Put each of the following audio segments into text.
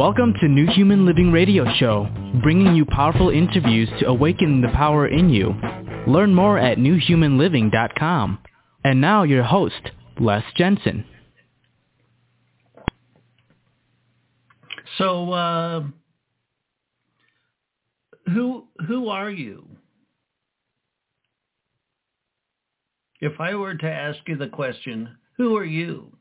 Welcome to New Human Living Radio Show, bringing you powerful interviews to awaken the power in you. Learn more at newhumanliving.com. And now your host, Les Jensen. So, uh, who who are you? If I were to ask you the question, who are you?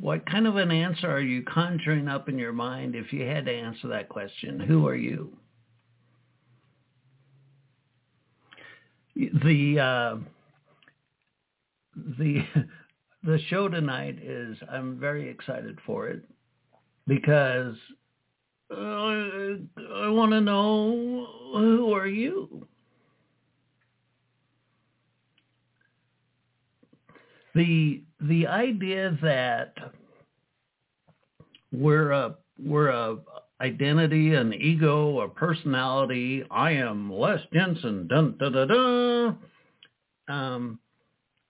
What kind of an answer are you conjuring up in your mind if you had to answer that question? Who are you? The uh, the the show tonight is I'm very excited for it because uh, I want to know who are you? The the idea that we're a we're a identity, an ego, a personality. I am Les Jensen. Dun da da da. Um,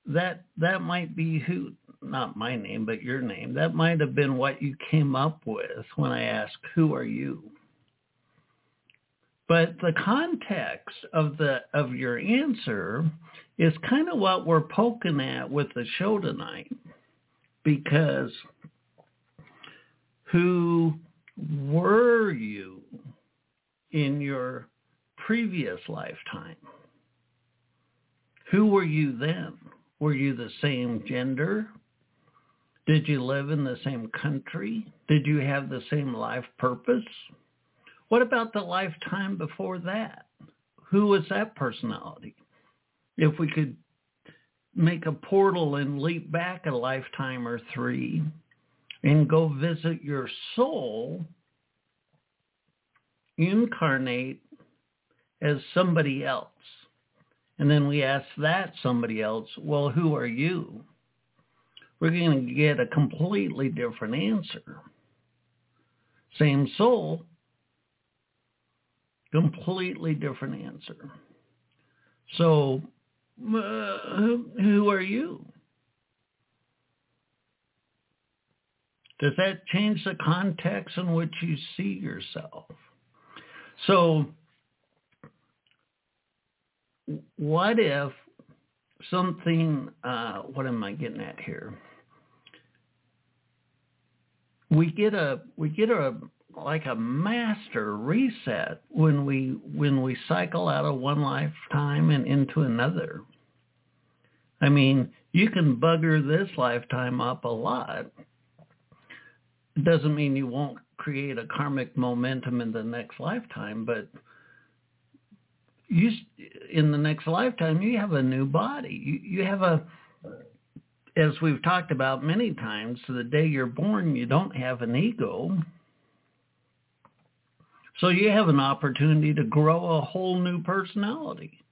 that that might be who not my name but your name that might have been what you came up with when i asked who are you but the context of the of your answer is kind of what we're poking at with the show tonight because who were you in your previous lifetime who were you then were you the same gender? Did you live in the same country? Did you have the same life purpose? What about the lifetime before that? Who was that personality? If we could make a portal and leap back a lifetime or three and go visit your soul, incarnate as somebody else and then we ask that somebody else, well, who are you? We're going to get a completely different answer. Same soul, completely different answer. So who, who are you? Does that change the context in which you see yourself? So what if something, uh, what am I getting at here? We get a, we get a, like a master reset when we, when we cycle out of one lifetime and into another. I mean, you can bugger this lifetime up a lot. It doesn't mean you won't create a karmic momentum in the next lifetime, but you in the next lifetime you have a new body. You, you have a as we've talked about many times, the day you're born, you don't have an ego. So you have an opportunity to grow a whole new personality,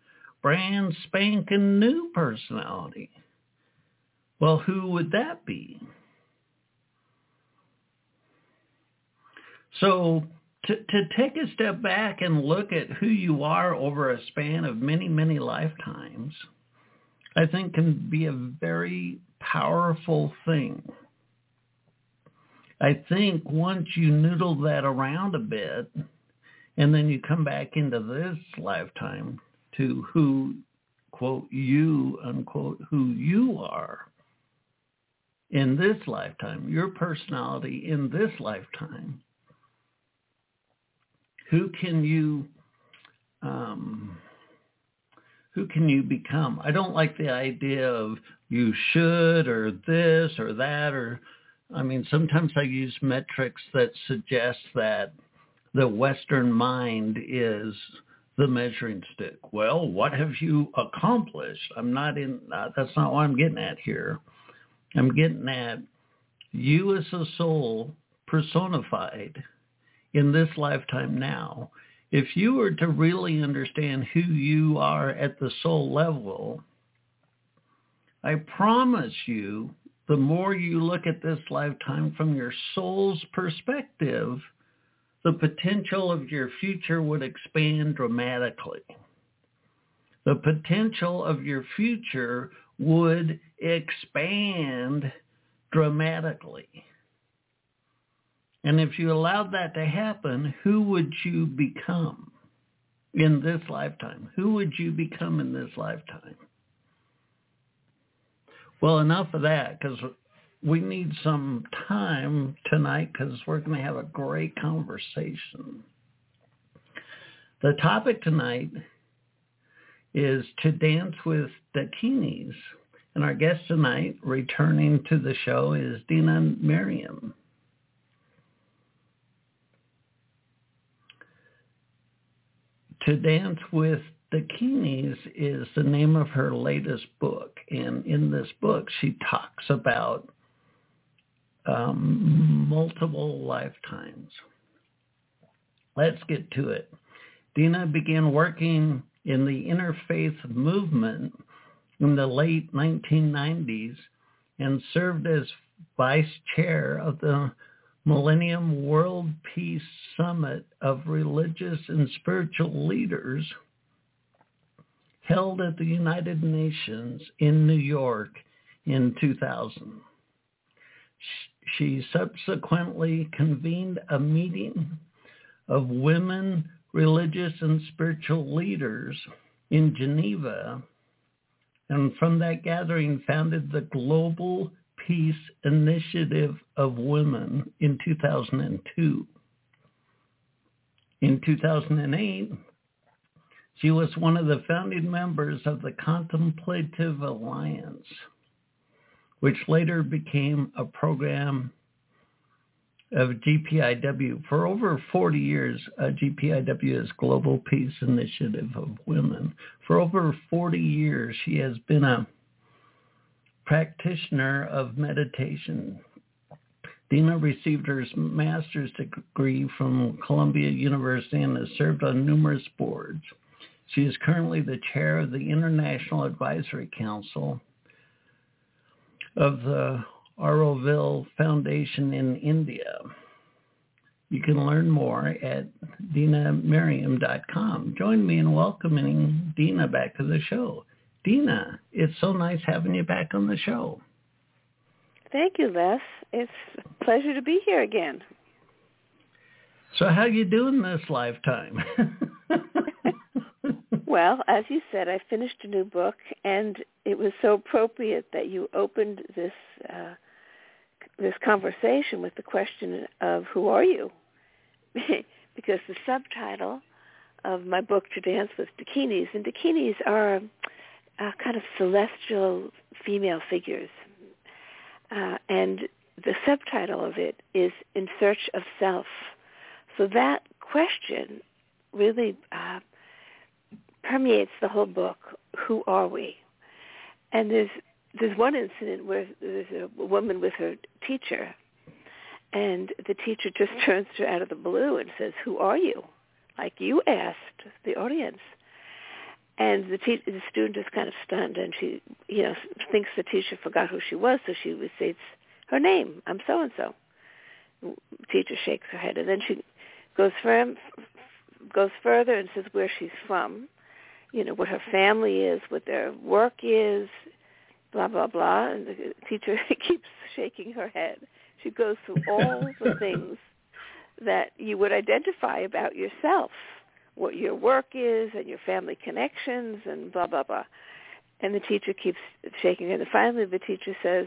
brand spanking new personality. Well, who would that be? So to, to take a step back and look at who you are over a span of many, many lifetimes, I think can be a very powerful thing. I think once you noodle that around a bit, and then you come back into this lifetime to who, quote, you, unquote, who you are in this lifetime, your personality in this lifetime, who can you um, who can you become? I don't like the idea of you should or this or that or I mean sometimes I use metrics that suggest that the Western mind is the measuring stick. Well, what have you accomplished? I'm not in. Uh, that's not what I'm getting at here. I'm getting at you as a soul personified in this lifetime now, if you were to really understand who you are at the soul level, I promise you, the more you look at this lifetime from your soul's perspective, the potential of your future would expand dramatically. The potential of your future would expand dramatically. And if you allowed that to happen, who would you become in this lifetime? Who would you become in this lifetime? Well, enough of that because we need some time tonight because we're going to have a great conversation. The topic tonight is to dance with dakinis. And our guest tonight, returning to the show, is Dena Merriam. To Dance with Dakinis is the name of her latest book. And in this book, she talks about um, multiple lifetimes. Let's get to it. Dena began working in the interfaith movement in the late 1990s and served as vice chair of the Millennium World Peace Summit of Religious and Spiritual Leaders held at the United Nations in New York in 2000. She subsequently convened a meeting of women religious and spiritual leaders in Geneva and from that gathering founded the Global Peace Initiative of Women in 2002. In 2008, she was one of the founding members of the Contemplative Alliance, which later became a program of GPIW. For over 40 years, uh, GPIW is Global Peace Initiative of Women. For over 40 years, she has been a practitioner of meditation. Dena received her master's degree from Columbia University and has served on numerous boards. She is currently the chair of the International Advisory Council of the Auroville Foundation in India. You can learn more at denamerriam.com. Join me in welcoming Dena back to the show. Dena, it's so nice having you back on the show. Thank you, Les. It's a pleasure to be here again. So how you doing this lifetime? well, as you said, I finished a new book, and it was so appropriate that you opened this uh, this conversation with the question of who are you? because the subtitle of my book to dance with dakinis, and dakinis are uh, kind of celestial female figures, uh, and the subtitle of it is in search of self. So that question really uh, permeates the whole book. Who are we? And there's there's one incident where there's a woman with her teacher, and the teacher just mm-hmm. turns to her out of the blue and says, "Who are you?" Like you asked the audience, and the te- the student is kind of stunned, and she, you know, thinks the teacher forgot who she was, so she recites her name. I'm so and so. Teacher shakes her head, and then she goes from goes further and says where she's from, you know, what her family is, what their work is, blah blah blah. And the teacher keeps shaking her head. She goes through all the things that you would identify about yourself what your work is and your family connections and blah blah blah. And the teacher keeps shaking her and finally the teacher says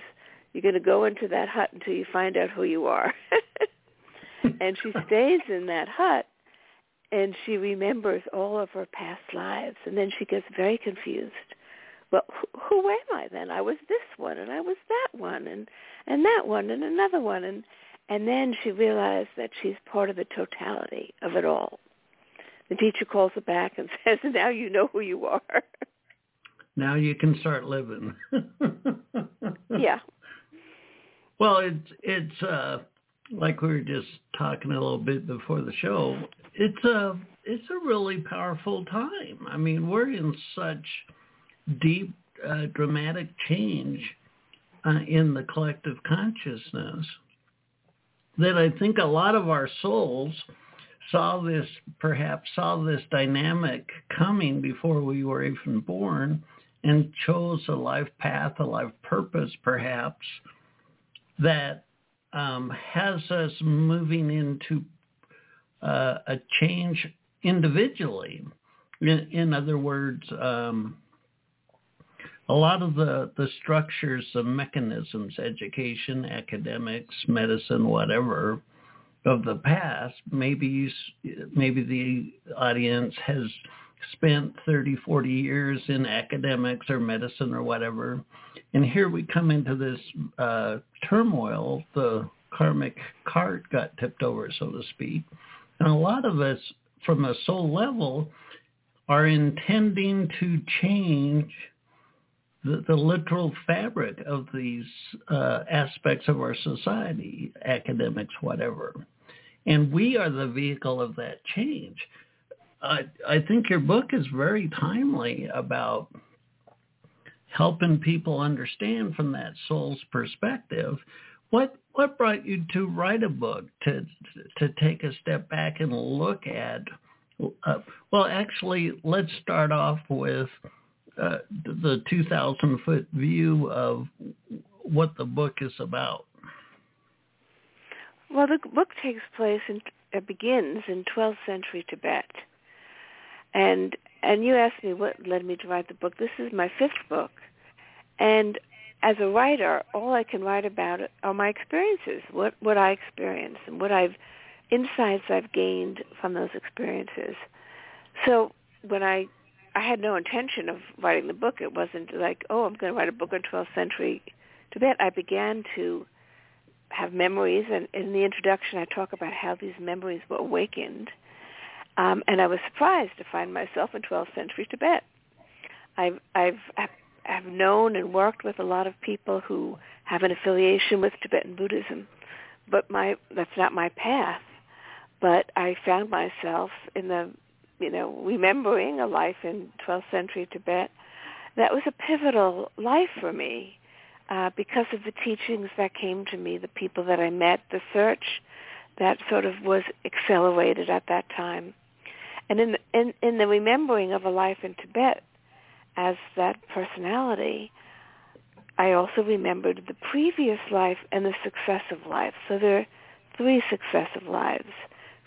you're going to go into that hut until you find out who you are. And she stays in that hut and she remembers all of her past lives and then she gets very confused well, who, who am I then? I was this one, and I was that one, and and that one, and another one, and and then she realized that she's part of the totality of it all. The teacher calls her back and says, "Now you know who you are." Now you can start living. yeah. Well, it's it's uh like we were just talking a little bit before the show. It's a it's a really powerful time. I mean, we're in such deep, uh, dramatic change uh, in the collective consciousness that I think a lot of our souls saw this, perhaps saw this dynamic coming before we were even born and chose a life path, a life purpose, perhaps, that um, has us moving into uh, a change individually. In, in other words, um, a lot of the, the structures, the mechanisms, education, academics, medicine, whatever, of the past, maybe you, maybe the audience has spent 30, 40 years in academics or medicine or whatever. And here we come into this uh, turmoil. The karmic cart got tipped over, so to speak. And a lot of us, from a soul level, are intending to change the, the literal fabric of these uh, aspects of our society, academics, whatever. And we are the vehicle of that change. I, I think your book is very timely about helping people understand from that soul's perspective what what brought you to write a book to to take a step back and look at uh, well actually let's start off with uh, the 2000 foot view of what the book is about. Well the book takes place and begins in 12th century tibet and and you asked me what led me to write the book. This is my fifth book, and as a writer, all I can write about are my experiences, what what I experienced, and what I've insights I've gained from those experiences. So when I I had no intention of writing the book. It wasn't like, oh, I'm going to write a book on 12th century Tibet. I began to have memories, and in the introduction, I talk about how these memories were awakened um, and I was surprised to find myself in 12th century Tibet. I've, I've, I've known and worked with a lot of people who have an affiliation with Tibetan Buddhism, but my that's not my path. But I found myself in the, you know, remembering a life in 12th century Tibet. That was a pivotal life for me uh, because of the teachings that came to me, the people that I met, the search that sort of was accelerated at that time. And in in, in the remembering of a life in Tibet as that personality, I also remembered the previous life and the successive life. So there are three successive lives.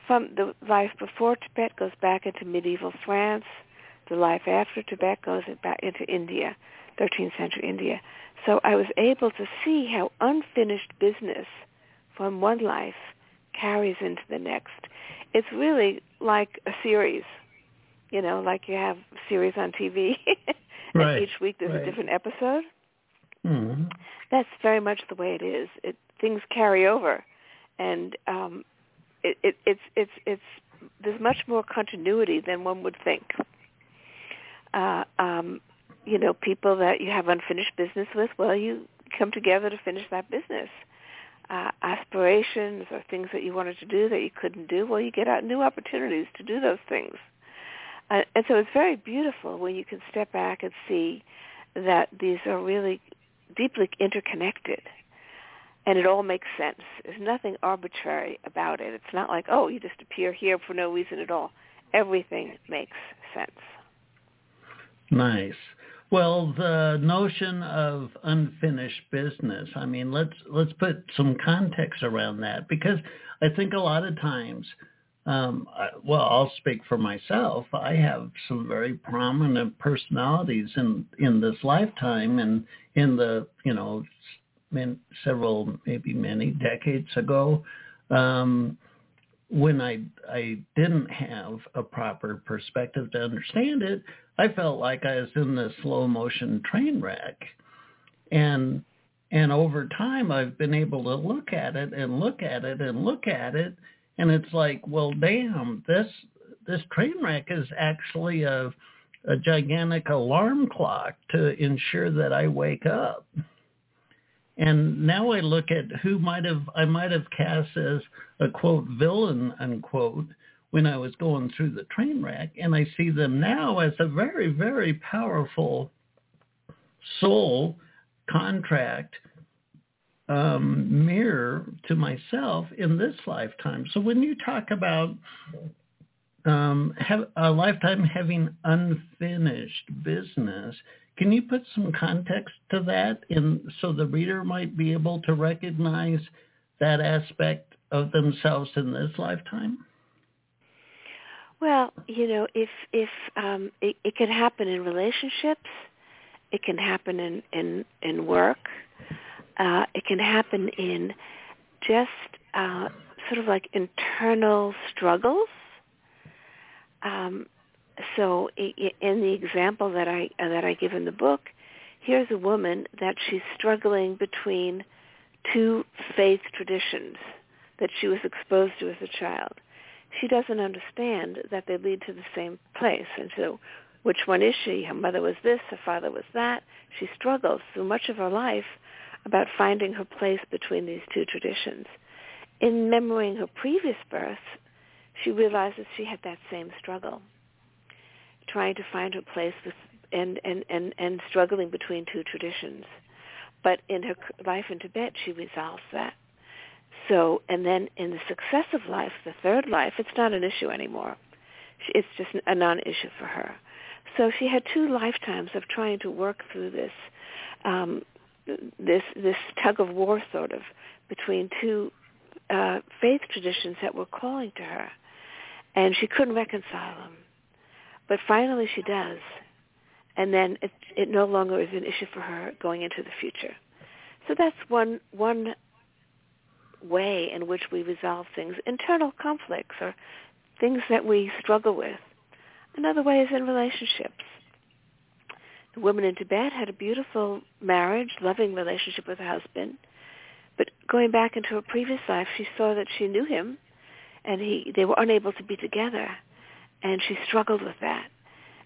From the life before Tibet goes back into medieval France. The life after Tibet goes back into India, 13th century India. So I was able to see how unfinished business from one life carries into the next it's really like a series, you know, like you have series on TV, and right. each week there's right. a different episode. Mm-hmm. That's very much the way it is. It things carry over, and um, it, it, it's it's it's there's much more continuity than one would think. Uh, um, you know, people that you have unfinished business with, well, you come together to finish that business uh, aspirations or things that you wanted to do that you couldn't do, well, you get out new opportunities to do those things. Uh, and so it's very beautiful when you can step back and see that these are really deeply interconnected and it all makes sense. There's nothing arbitrary about it. It's not like, oh, you just appear here for no reason at all. Everything makes sense. Nice. Well, the notion of unfinished business, I mean, let's let's put some context around that because I think a lot of times, um, I, well, I'll speak for myself. I have some very prominent personalities in in this lifetime and in the you know, in several maybe many decades ago. Um, when I I didn't have a proper perspective to understand it, I felt like I was in this slow motion train wreck. And and over time I've been able to look at it and look at it and look at it and it's like, well damn, this this train wreck is actually a a gigantic alarm clock to ensure that I wake up. And now I look at who might have I might have cast as a quote villain unquote when I was going through the train wreck, and I see them now as a very very powerful soul contract um, mirror to myself in this lifetime. So when you talk about um, have a lifetime having unfinished business, can you put some context to that, in so the reader might be able to recognize that aspect of themselves in this lifetime? Well, you know, if if um, it, it can happen in relationships, it can happen in in in work, uh, it can happen in just uh, sort of like internal struggles. Um, so, in the example that I uh, that I give in the book, here's a woman that she's struggling between two faith traditions that she was exposed to as a child. She doesn't understand that they lead to the same place. And so which one is she? Her mother was this, her father was that. She struggles through much of her life about finding her place between these two traditions. In memorying her previous birth, she realizes she had that same struggle, trying to find her place with, and, and, and, and struggling between two traditions. But in her life in Tibet, she resolves that. So, and then in the successive life, the third life, it's not an issue anymore. It's just a non-issue for her. So she had two lifetimes of trying to work through this, um, this this tug of war, sort of, between two uh, faith traditions that were calling to her, and she couldn't reconcile them. But finally, she does, and then it it no longer is an issue for her going into the future. So that's one one way in which we resolve things, internal conflicts or things that we struggle with. Another way is in relationships. The woman in Tibet had a beautiful marriage, loving relationship with her husband. But going back into her previous life, she saw that she knew him and he they were unable to be together and she struggled with that.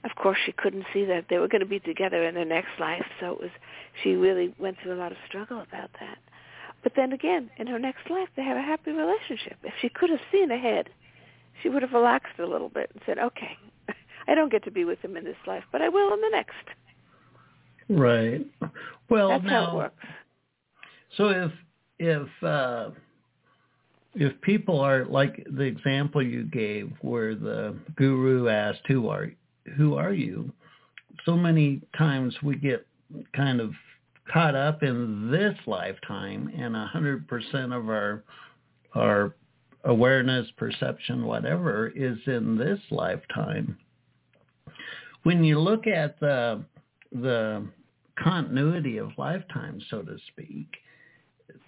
Of course, she couldn't see that they were going to be together in their next life, so it was she really went through a lot of struggle about that. But then again, in her next life, they have a happy relationship. If she could have seen ahead, she would have relaxed a little bit and said, okay, I don't get to be with him in this life, but I will in the next. Right. Well, That's now, how it works. So if if uh, if people are like the example you gave, where the guru asked, "Who are who are you?" So many times we get kind of caught up in this lifetime, and a hundred percent of our our awareness, perception, whatever, is in this lifetime when you look at the the continuity of lifetime, so to speak,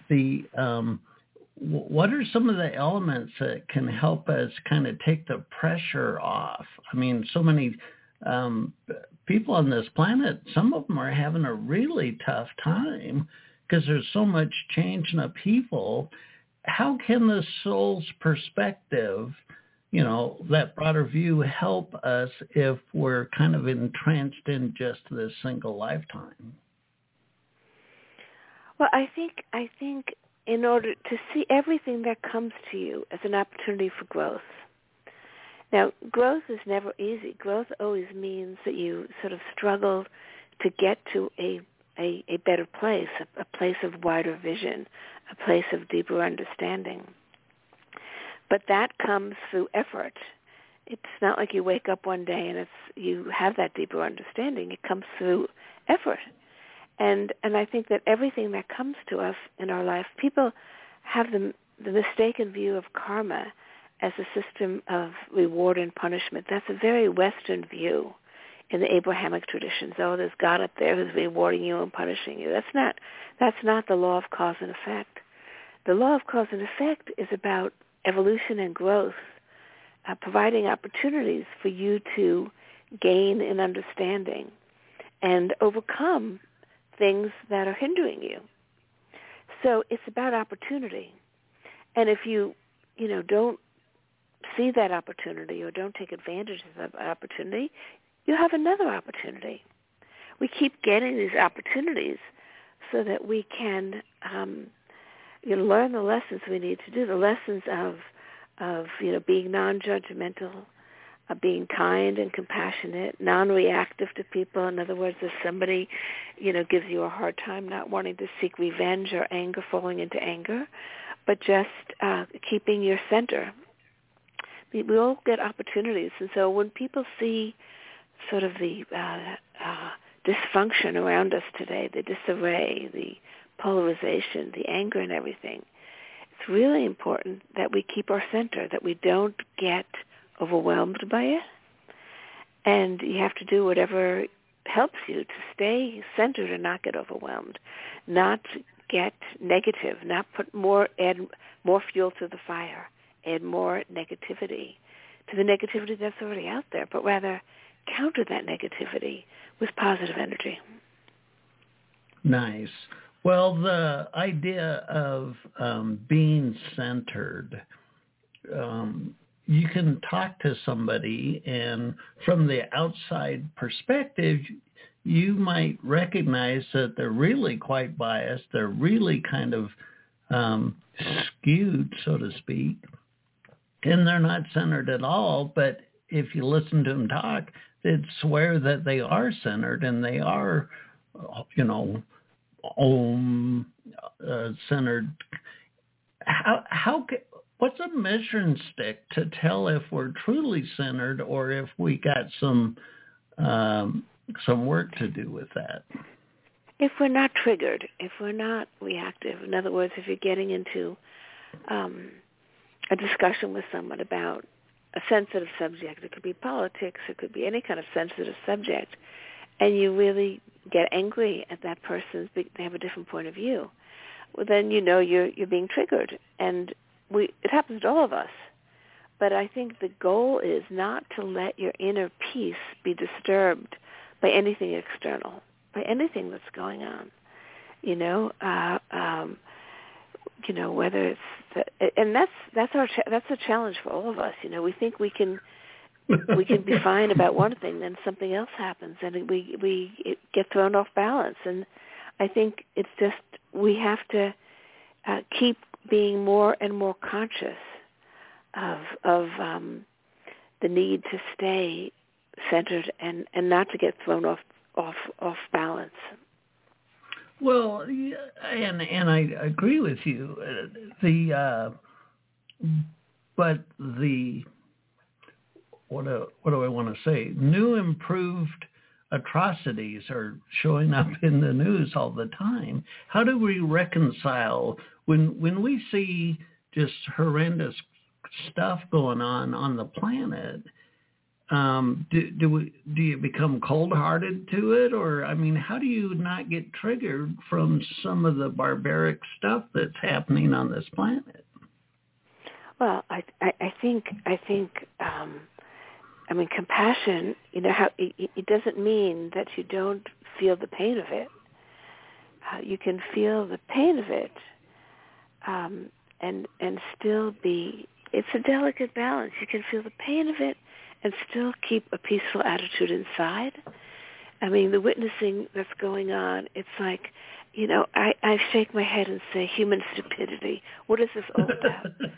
the um, what are some of the elements that can help us kind of take the pressure off? I mean, so many um, people on this planet, some of them are having a really tough time because there's so much change and upheaval. How can the soul's perspective you know, that broader view help us if we're kind of entrenched in just this single lifetime? Well, I think I think in order to see everything that comes to you as an opportunity for growth. Now, growth is never easy. Growth always means that you sort of struggle to get to a a, a better place, a, a place of wider vision, a place of deeper understanding. But that comes through effort. It's not like you wake up one day and it's you have that deeper understanding. It comes through effort. And and I think that everything that comes to us in our life, people have the the mistaken view of karma as a system of reward and punishment. That's a very Western view in the Abrahamic traditions. Oh, there's God up there who's rewarding you and punishing you. That's not that's not the law of cause and effect. The law of cause and effect is about evolution and growth, uh, providing opportunities for you to gain an understanding and overcome things that are hindering you. So it's about opportunity. And if you, you know, don't see that opportunity or don't take advantage of that opportunity, you have another opportunity. We keep getting these opportunities so that we can um, you know, learn the lessons we need to do, the lessons of, of you know, being non-judgmental, being kind and compassionate, non-reactive to people. In other words, if somebody, you know, gives you a hard time, not wanting to seek revenge or anger, falling into anger, but just uh, keeping your center. We, we all get opportunities, and so when people see sort of the uh, uh, dysfunction around us today, the disarray, the polarization, the anger and everything, it's really important that we keep our center, that we don't get overwhelmed by it. And you have to do whatever helps you to stay centered and not get overwhelmed, not get negative, not put more add more fuel to the fire, add more negativity to the negativity that's already out there, but rather counter that negativity with positive energy. Nice. Well, the idea of um, being centered, um, you can talk to somebody, and from the outside perspective, you might recognize that they're really quite biased. They're really kind of um, skewed, so to speak, and they're not centered at all. But if you listen to them talk, they'd swear that they are centered and they are, you know, om uh, centered. How how what's a measuring stick to tell if we're truly centered or if we got some um, some work to do with that? If we're not triggered, if we're not reactive, in other words, if you're getting into um, a discussion with someone about a sensitive subject, it could be politics, it could be any kind of sensitive subject, and you really get angry at that person, they have a different point of view, well, then you know you're you're being triggered, and we it happens to all of us. But I think the goal is not to let your inner peace be disturbed by anything external, by anything that's going on. You know, uh, um, you know whether it's the, and that's that's our that's a challenge for all of us. You know, we think we can we can be fine about one thing, then something else happens, and we we get thrown off balance. And I think it's just we have to uh, keep being more and more conscious of of um, the need to stay centered and and not to get thrown off off off balance. Well, and and I agree with you. The uh, but the what do, what do I want to say? New improved atrocities are showing up in the news all the time. How do we reconcile when when we see just horrendous stuff going on on the planet? Um, do do we do you become cold-hearted to it, or I mean, how do you not get triggered from some of the barbaric stuff that's happening on this planet? Well, I I, I think I think um, I mean compassion. You know how it, it doesn't mean that you don't feel the pain of it. Uh, you can feel the pain of it, um, and and still be. It's a delicate balance. You can feel the pain of it and still keep a peaceful attitude inside. I mean, the witnessing that's going on, it's like, you know, I, I shake my head and say, human stupidity. What is this all about?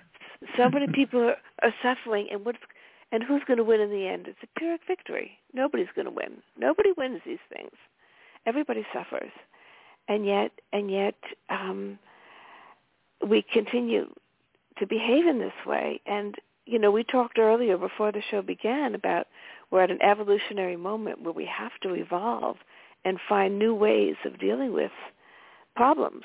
so many people are, are suffering, and what's and who's going to win in the end? It's a pyrrhic victory. Nobody's going to win. Nobody wins these things. Everybody suffers, and yet, and yet, um, we continue to behave in this way. And you know, we talked earlier before the show began about we're at an evolutionary moment where we have to evolve and find new ways of dealing with problems.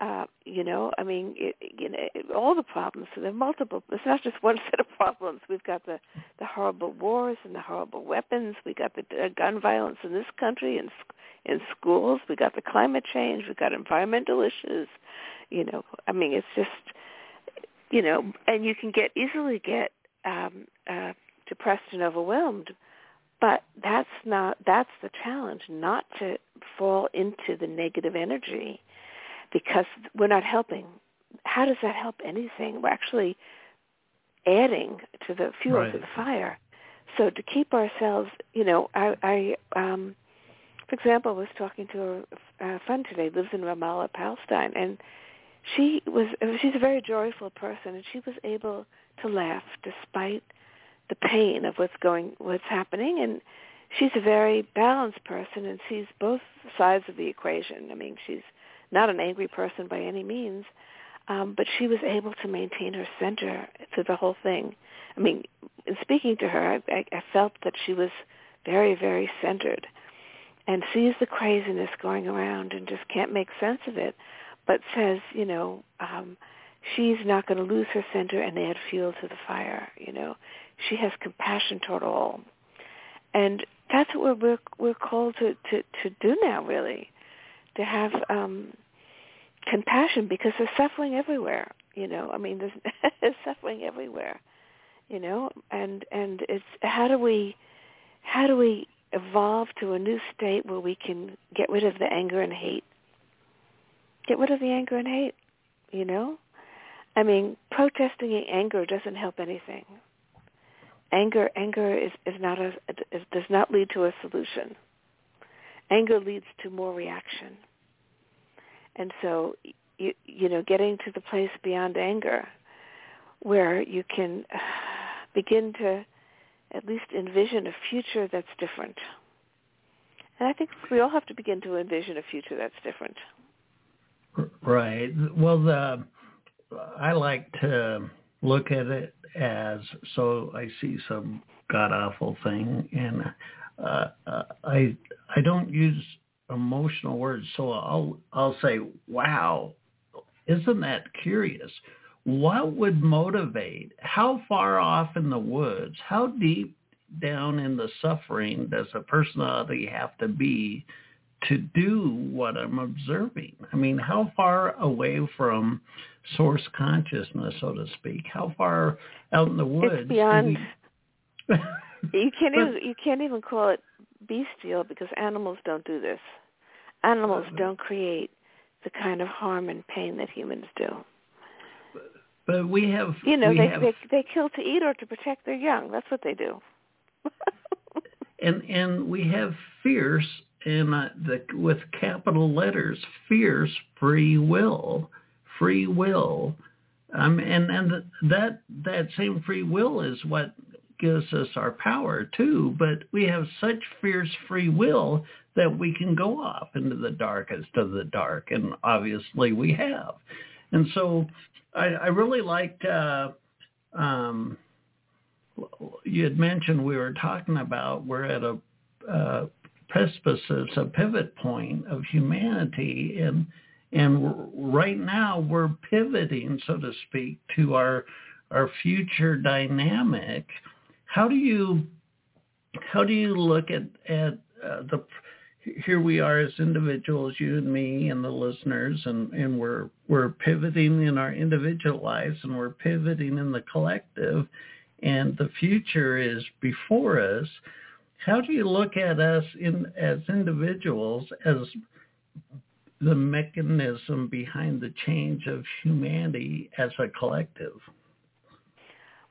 Uh, you know, I mean, it, you know, it, all the problems. So there are multiple. It's not just one set of problems. We've got the the horrible wars and the horrible weapons. We got the uh, gun violence in this country and in schools. We got the climate change. We got environmental issues. You know, I mean, it's just you know, and you can get easily get um, uh, depressed and overwhelmed. But that's not that's the challenge, not to fall into the negative energy, because we're not helping. How does that help anything? We're actually adding to the fuel right. to the fire. So to keep ourselves, you know, I, I um, for example, was talking to a, a friend today, lives in Ramallah, Palestine, and she was she's a very joyful person and she was able to laugh despite the pain of what's going what's happening and she's a very balanced person and sees both sides of the equation i mean she's not an angry person by any means um, but she was able to maintain her center through the whole thing. I mean in speaking to her i, I, felt that she was very very centered. And sees the craziness going around and just can't make sense of it, but says, you know, um, she's not going to lose her center and add fuel to the fire. You know, she has compassion toward all, and that's what we're we're called to to to do now, really, to have um, compassion because there's suffering everywhere. You know, I mean, there's, there's suffering everywhere. You know, and and it's how do we how do we evolve to a new state where we can get rid of the anger and hate? Get rid of the anger and hate. You know, I mean, protesting in anger doesn't help anything. Anger, anger is, is not a does not lead to a solution. Anger leads to more reaction. And so, you you know, getting to the place beyond anger, where you can begin to at least envision a future that's different. And I think we all have to begin to envision a future that's different. Right. Well, the I like to look at it as so I see some god awful thing and uh, I I don't use emotional words so I'll I'll say wow isn't that curious what would motivate how far off in the woods how deep down in the suffering does a personality have to be to do what I'm observing I mean how far away from source consciousness, so to speak? How far out in the woods? It's beyond. You can't even you can't even call it bestial because animals don't do this. Animals don't create the kind of harm and pain that humans do. But we have. You know, they have... they they kill to eat or to protect their young. That's what they do. and and we have fierce and uh, the with capital letters fierce free will free will. Um, and and that that same free will is what gives us our power too. But we have such fierce free will that we can go off into the darkest of the dark, and obviously we have. And so I, I really liked. Uh, um, you had mentioned we were talking about we're at a uh, precipice, a pivot point of humanity, and and right now we're pivoting, so to speak, to our our future dynamic. How do you how do you look at at uh, the here we are as individuals, you and me and the listeners, and, and we're we're pivoting in our individual lives and we're pivoting in the collective, and the future is before us. How do you look at us in as individuals as the mechanism behind the change of humanity as a collective?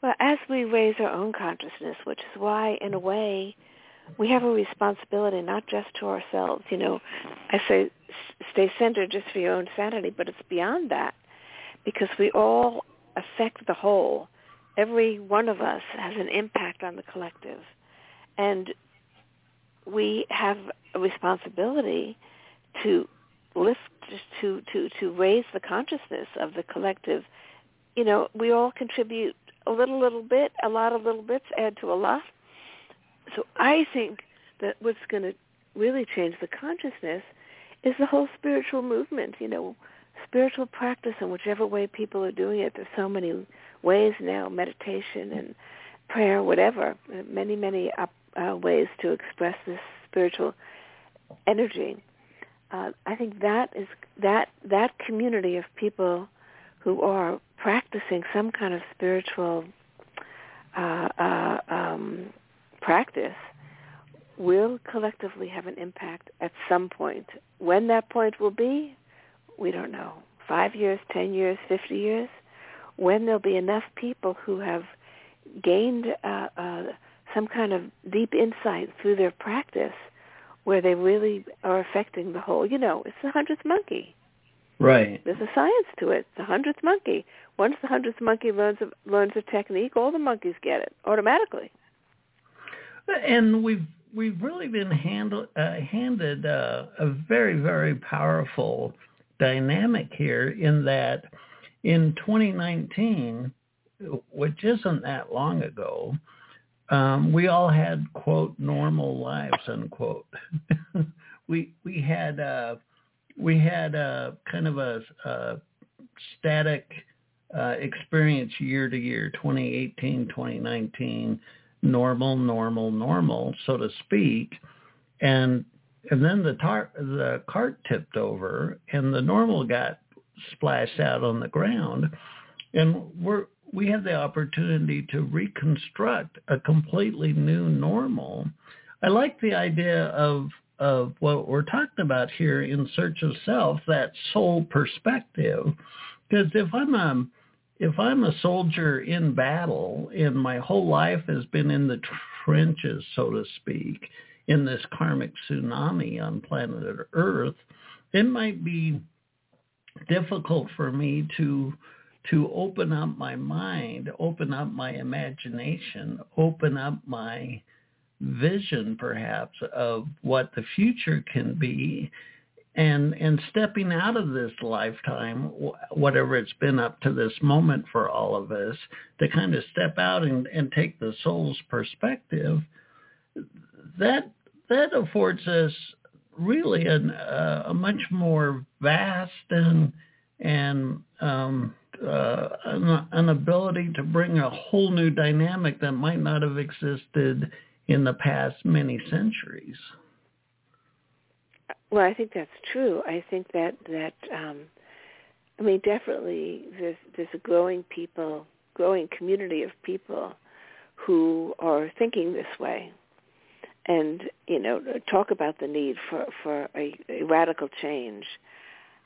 Well, as we raise our own consciousness, which is why, in a way, we have a responsibility not just to ourselves. You know, I say stay centered just for your own sanity, but it's beyond that because we all affect the whole. Every one of us has an impact on the collective. And we have a responsibility to lift to to to raise the consciousness of the collective you know we all contribute a little little bit a lot of little bits add to a lot. So i think that what's going to really change the consciousness is the whole spiritual movement you know spiritual practice in whichever way people are doing it. There's so many ways now meditation and prayer whatever many many uh, ways to express this spiritual energy. Uh, I think that is that that community of people who are practicing some kind of spiritual uh, uh, um, practice will collectively have an impact at some point. When that point will be, we don't know. Five years, ten years, fifty years. When there'll be enough people who have gained uh, uh, some kind of deep insight through their practice where they really are affecting the whole. You know, it's the hundredth monkey. Right. There's a science to it. The hundredth monkey. Once the hundredth monkey learns a, learns a technique, all the monkeys get it automatically. And we've we've really been handle, uh, handed uh, a very very powerful dynamic here in that in 2019, which isn't that long ago, um, we all had quote normal lives unquote. we we had uh, we had a kind of a, a static uh, experience year to year, 2018, 2019, normal, normal, normal, so to speak, and and then the tar- the cart tipped over and the normal got splashed out on the ground, and we're we have the opportunity to reconstruct a completely new normal. I like the idea of of what we're talking about here in search of self, that soul perspective. Because if I'm a if I'm a soldier in battle and my whole life has been in the trenches, so to speak, in this karmic tsunami on planet Earth, it might be difficult for me to to open up my mind, open up my imagination, open up my vision perhaps of what the future can be. And and stepping out of this lifetime whatever it's been up to this moment for all of us to kind of step out and, and take the soul's perspective that that affords us really an, uh, a much more vast and and um, uh, an, an ability to bring a whole new dynamic that might not have existed in the past many centuries. Well, I think that's true. I think that that um, I mean, definitely, there's there's a growing people, growing community of people who are thinking this way, and you know, talk about the need for for a, a radical change.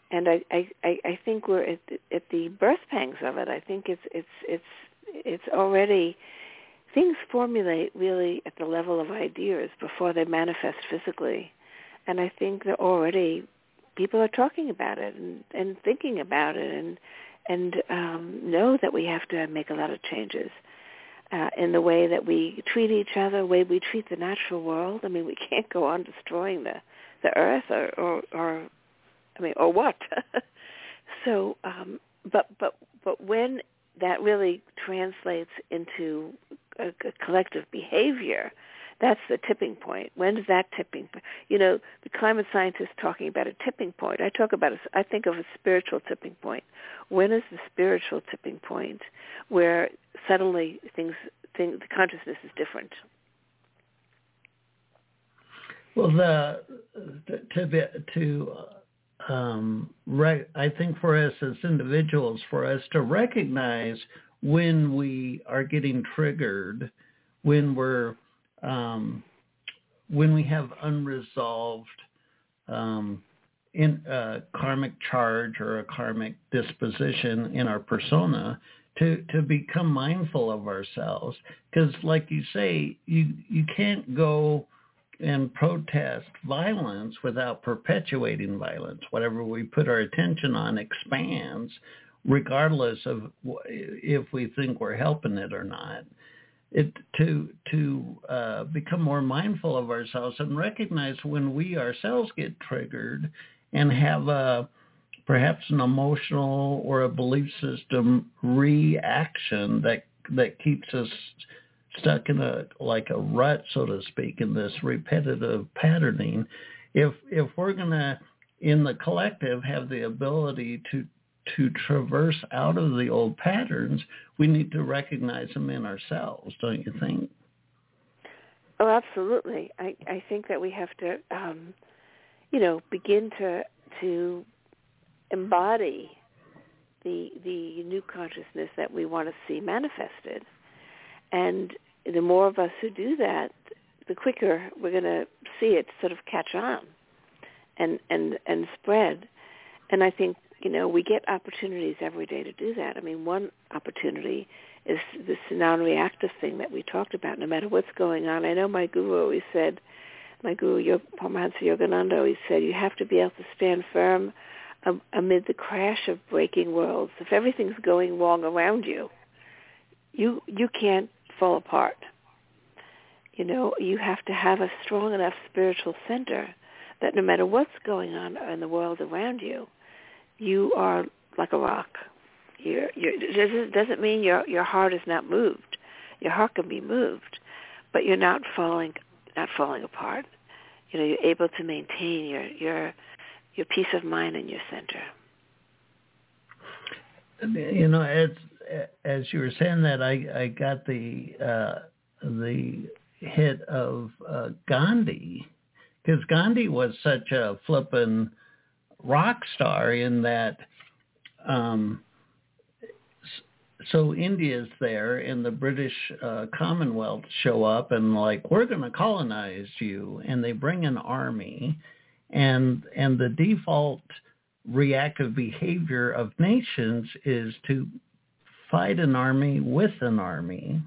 And I, I I think we're at the, at the birth pangs of it. I think it's it's it's it's already things formulate really at the level of ideas before they manifest physically. And I think that already people are talking about it and, and thinking about it and and um, know that we have to make a lot of changes uh, in the way that we treat each other, the way we treat the natural world. I mean, we can't go on destroying the the earth or or, or I mean, or what? so, um, but but but when that really translates into a, a collective behavior, that's the tipping point. When does that tipping point? You know, the climate scientists talking about a tipping point. I talk about a, I think of a spiritual tipping point. When is the spiritual tipping point where suddenly things, things the consciousness is different? Well, the to to um, re- I think for us as individuals, for us to recognize when we are getting triggered, when we're um, when we have unresolved um, in uh, karmic charge or a karmic disposition in our persona, to to become mindful of ourselves, because like you say, you you can't go and protest violence without perpetuating violence. Whatever we put our attention on expands, regardless of if we think we're helping it or not. It to to uh, become more mindful of ourselves and recognize when we ourselves get triggered and have a perhaps an emotional or a belief system reaction that that keeps us stuck in a like a rut, so to speak, in this repetitive patterning. If if we're gonna in the collective have the ability to to traverse out of the old patterns, we need to recognize them in ourselves, don't you think? Oh, absolutely. I, I think that we have to, um, you know, begin to to embody the the new consciousness that we want to see manifested, and the more of us who do that, the quicker we're going to see it sort of catch on and and and spread. And I think you know we get opportunities every day to do that. I mean, one opportunity is this non-reactive thing that we talked about. No matter what's going on, I know my guru always said, my guru Paramahansa Yogananda always said, you have to be able to stand firm um, amid the crash of breaking worlds. If everything's going wrong around you, you you can't fall apart. You know, you have to have a strong enough spiritual center that no matter what's going on in the world around you, you are like a rock. It doesn't mean your your heart is not moved. Your heart can be moved, but you're not falling not falling apart. You know, you're able to maintain your your your peace of mind and your center. You know, as as you were saying that, I I got the uh, the hit of uh, Gandhi because Gandhi was such a flippin' rock star in that. Um, so India's there, and the British uh, Commonwealth show up and like, we're going to colonize you, and they bring an army, and and the default reactive behavior of nations is to fight an army with an army.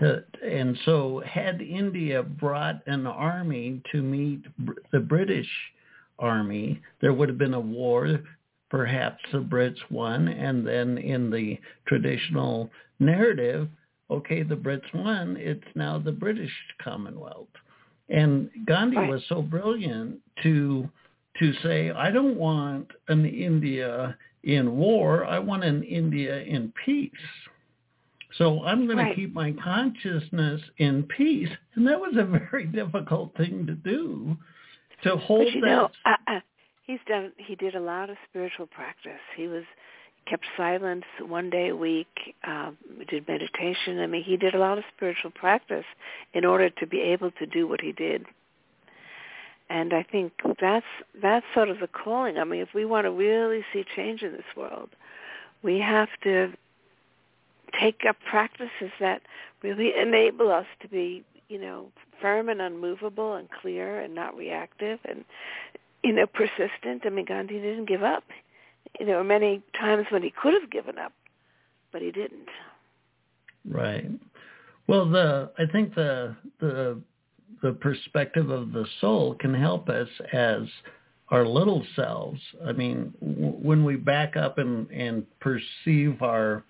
To, and so had India brought an army to meet the British army, there would have been a war. Perhaps the Brits won, and then in the traditional narrative, okay, the Brits won. It's now the British Commonwealth. And Gandhi right. was so brilliant to to say, I don't want an India in war. I want an India in peace. So I'm going right. to keep my consciousness in peace. And that was a very difficult thing to do, to hold but you that. Know, uh, uh, he's done. He did a lot of spiritual practice. He was kept silence one day a week. Um, did meditation. I mean, he did a lot of spiritual practice in order to be able to do what he did and I think that's that's sort of the calling. I mean, if we want to really see change in this world, we have to take up practices that really enable us to be, you know, firm and unmovable and clear and not reactive and, you know, persistent. I mean, Gandhi didn't give up. There were many times when he could have given up, but he didn't. Right. Well, the I think the the the perspective of the soul can help us as our little selves. I mean, w- when we back up and, and perceive our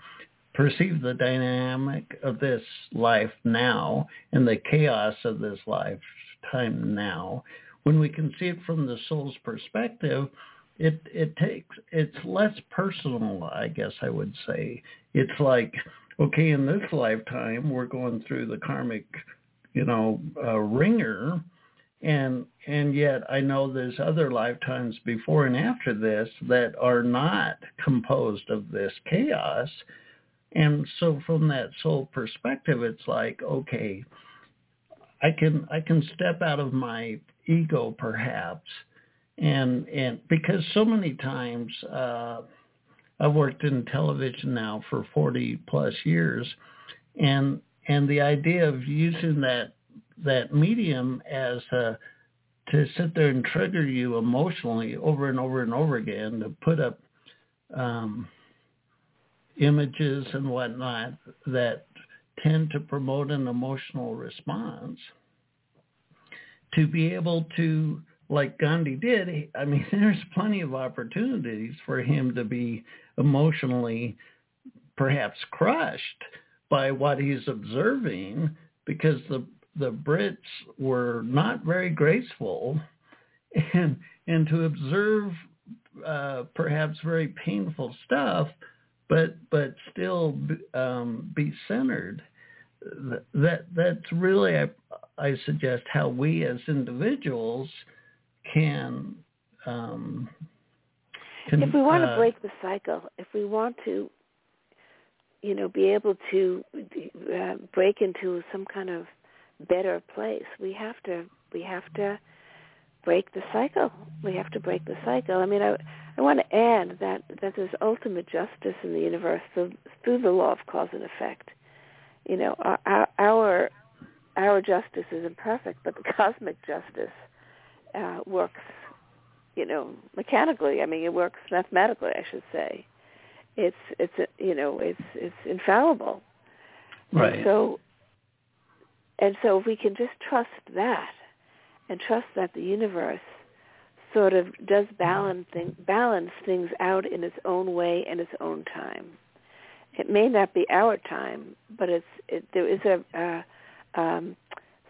perceive the dynamic of this life now and the chaos of this lifetime now, when we can see it from the soul's perspective, it it takes it's less personal, I guess I would say. It's like, okay, in this lifetime we're going through the karmic you know, a ringer. And and yet I know there's other lifetimes before and after this that are not composed of this chaos. And so from that soul perspective, it's like, okay, I can I can step out of my ego perhaps. And and because so many times uh I've worked in television now for 40 plus years and and the idea of using that that medium as a to sit there and trigger you emotionally over and over and over again to put up um, images and whatnot that tend to promote an emotional response to be able to like Gandhi did I mean there's plenty of opportunities for him to be emotionally perhaps crushed by what he's observing because the the Brits were not very graceful and and to observe uh, perhaps very painful stuff but but still um, be centered that that's really I, I suggest how we as individuals can um, can, if we want uh, to break the cycle, if we want to you know, be able to uh, break into some kind of better place, we have to we have to break the cycle. We have to break the cycle. I mean, I I want to add that that there's ultimate justice in the universe through, through the law of cause and effect. You know, our our our justice is imperfect, but the cosmic justice uh, works, you know, mechanically. I mean, it works mathematically, I should say it's it's you know it's it's infallible. Right. And so and so if we can just trust that and trust that the universe sort of does balance thing, balance things out in its own way and its own time. It may not be our time, but it's it, there is a, um,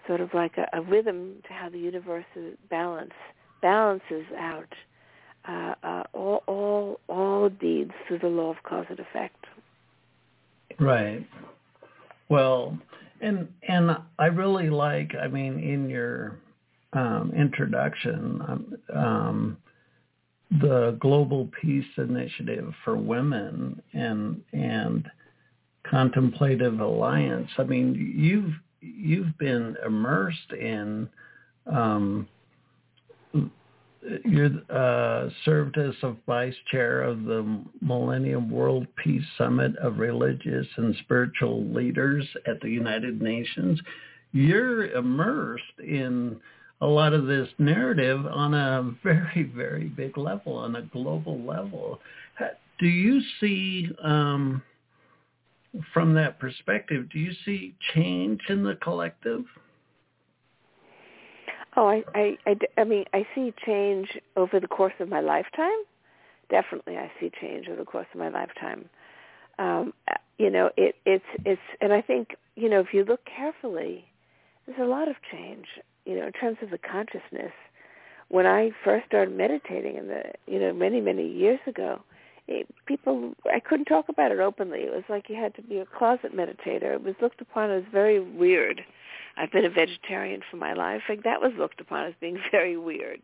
sort of like a, a rhythm to how the universe is balance balances out uh, uh, all, all, all deeds through the law of cause and effect. Right. Well, and and I really like. I mean, in your um, introduction, um, um, the Global Peace Initiative for Women and and Contemplative Alliance. I mean, you've you've been immersed in um, you're uh, served as a vice chair of the Millennium World Peace Summit of Religious and Spiritual Leaders at the United Nations. You're immersed in a lot of this narrative on a very, very big level, on a global level. Do you see, um, from that perspective, do you see change in the collective? Oh, I, I, I, I mean, I see change over the course of my lifetime. Definitely, I see change over the course of my lifetime. Um, you know, it, it's, it's, and I think, you know, if you look carefully, there's a lot of change. You know, in terms of the consciousness. When I first started meditating, in the, you know, many, many years ago, it, people, I couldn't talk about it openly. It was like you had to be a closet meditator. It was looked upon as very weird I've been a vegetarian for my life. Like that was looked upon as being very weird.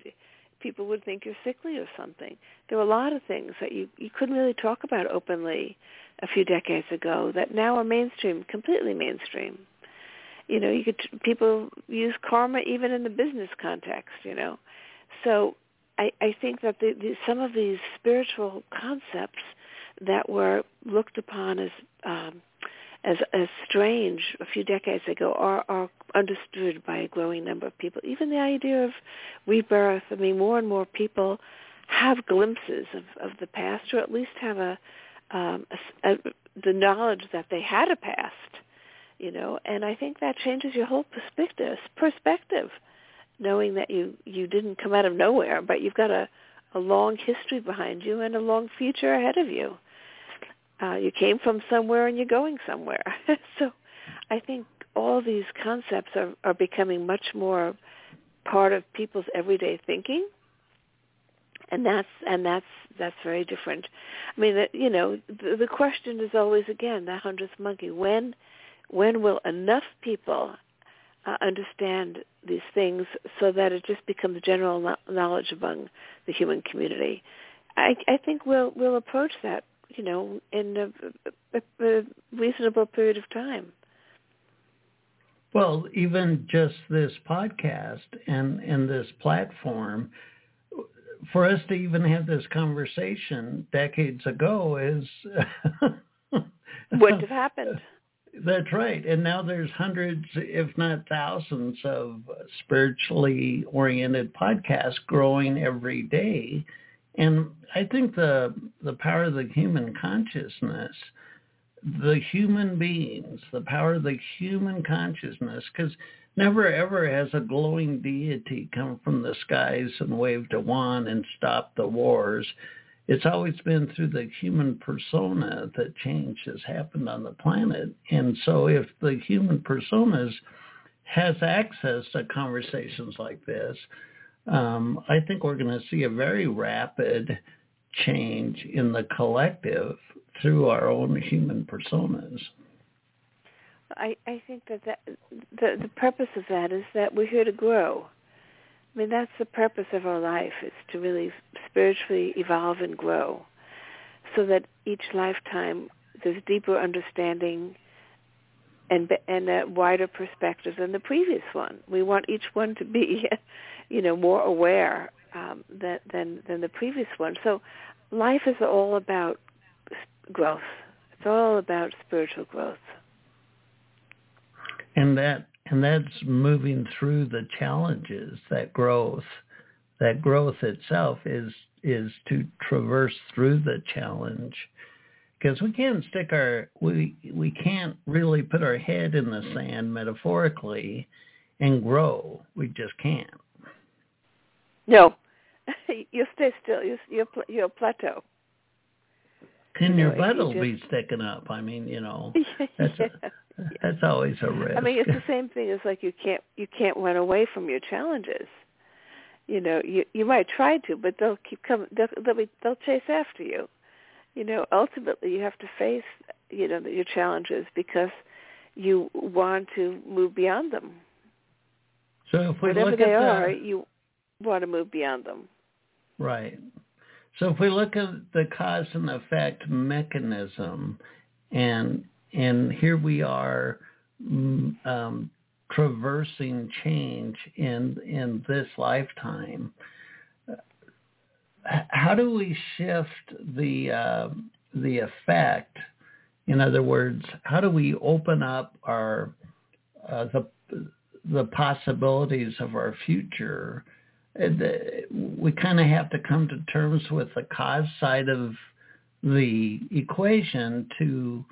People would think you're sickly or something. There were a lot of things that you you couldn't really talk about openly a few decades ago that now are mainstream, completely mainstream. You know, you could people use karma even in the business context. You know, so I I think that the, the, some of these spiritual concepts that were looked upon as um, as as strange a few decades ago are are understood by a growing number of people. Even the idea of rebirth. I mean, more and more people have glimpses of of the past, or at least have a, um, a, a the knowledge that they had a past. You know, and I think that changes your whole perspective. Perspective, knowing that you you didn't come out of nowhere, but you've got a a long history behind you and a long future ahead of you uh, you came from somewhere and you're going somewhere. so I think all these concepts are, are becoming much more part of people's everyday thinking. And that's and that's that's very different. I mean, you know, the, the question is always again that hundredth monkey. When when will enough people uh, understand these things so that it just becomes general knowledge among the human community? I, I think we'll we'll approach that you know, in a, a, a reasonable period of time. Well, even just this podcast and, and this platform, for us to even have this conversation decades ago is wouldn't have happened. That's right. And now there's hundreds, if not thousands, of spiritually oriented podcasts growing every day and I think the the power of the human consciousness, the human beings, the power of the human consciousness, because never ever has a glowing deity come from the skies and waved a wand and stopped the wars. It's always been through the human persona that change has happened on the planet. And so if the human personas has access to conversations like this, um, I think we're going to see a very rapid change in the collective through our own human personas. I, I think that, that the, the purpose of that is that we're here to grow. I mean, that's the purpose of our life, is to really spiritually evolve and grow so that each lifetime there's deeper understanding and, and a wider perspective than the previous one. We want each one to be you know, more aware um, than, than than the previous one. So life is all about growth. It's all about spiritual growth. And that and that's moving through the challenges. That growth, that growth itself is is to traverse through the challenge because we can't stick our we we can't really put our head in the sand metaphorically and grow. We just can't. No, you stay still. You you you plateau. And you your butt will just... be sticking up. I mean, you know, that's a, that's always a risk. I mean, it's the same thing as like you can't you can't run away from your challenges. You know, you you might try to, but they'll keep coming. They'll they'll, be, they'll chase after you. You know, ultimately you have to face you know your challenges because you want to move beyond them. So if we Whatever look they at are, the, you want to move beyond them. right. So if we look at the cause and effect mechanism, and and here we are mm, um, traversing change in in this lifetime. How do we shift the uh, the effect? In other words, how do we open up our uh, the the possibilities of our future? We kind of have to come to terms with the cause side of the equation to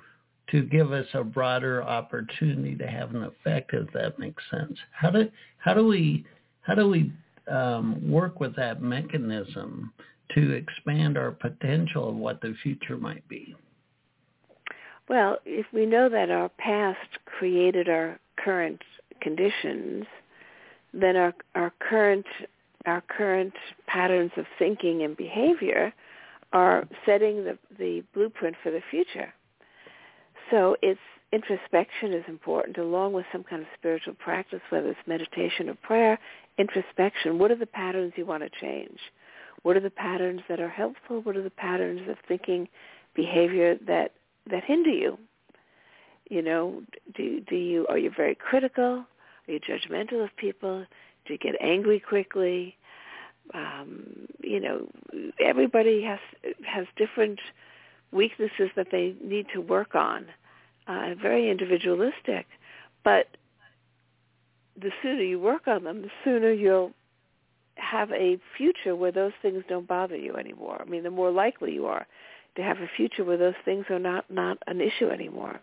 to give us a broader opportunity to have an effect, if that makes sense. How do how do we how do we um, work with that mechanism to expand our potential of what the future might be? Well, if we know that our past created our current conditions, then our our current our current patterns of thinking and behavior are setting the, the blueprint for the future. So it's introspection is important along with some kind of spiritual practice, whether it's meditation or prayer, introspection. What are the patterns you want to change? What are the patterns that are helpful? What are the patterns of thinking, behavior that, that hinder you? You know, do, do you, are you very critical? Are you judgmental of people? Do you get angry quickly? Um, you know, everybody has has different weaknesses that they need to work on. Uh, very individualistic, but the sooner you work on them, the sooner you'll have a future where those things don't bother you anymore. I mean, the more likely you are to have a future where those things are not not an issue anymore.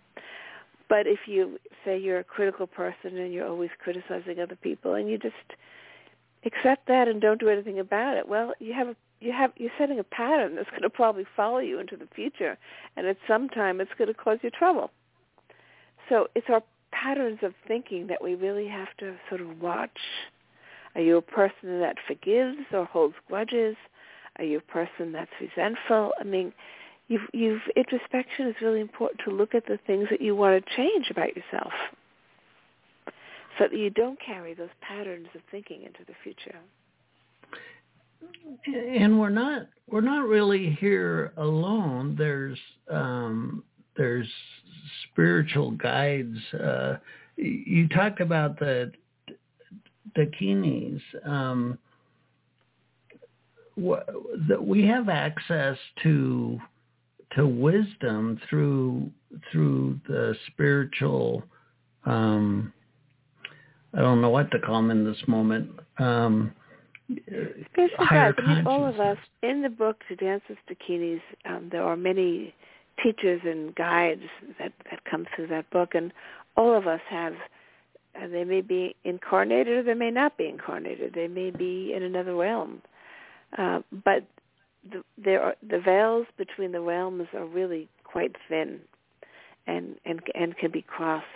But if you say you're a critical person and you're always criticizing other people and you just accept that and don't do anything about it, well, you have a you have you're setting a pattern that's going to probably follow you into the future, and at some time it's going to cause you trouble. So it's our patterns of thinking that we really have to sort of watch. Are you a person that forgives or holds grudges? Are you a person that's resentful? I mean, you've, you've introspection is really important to look at the things that you want to change about yourself, so that you don't carry those patterns of thinking into the future and we're not we're not really here alone. There's um there's spiritual guides. Uh you talked about the dakinis um we have access to to wisdom through through the spiritual um I don't know what to call them in this moment. Um Spiritual guides. I mean, all of us in the book to dance with dakinis. Um, there are many teachers and guides that that come through that book, and all of us have. Uh, they may be incarnated, or they may not be incarnated. They may be in another realm, uh, but the, there are the veils between the realms are really quite thin, and and and can be crossed.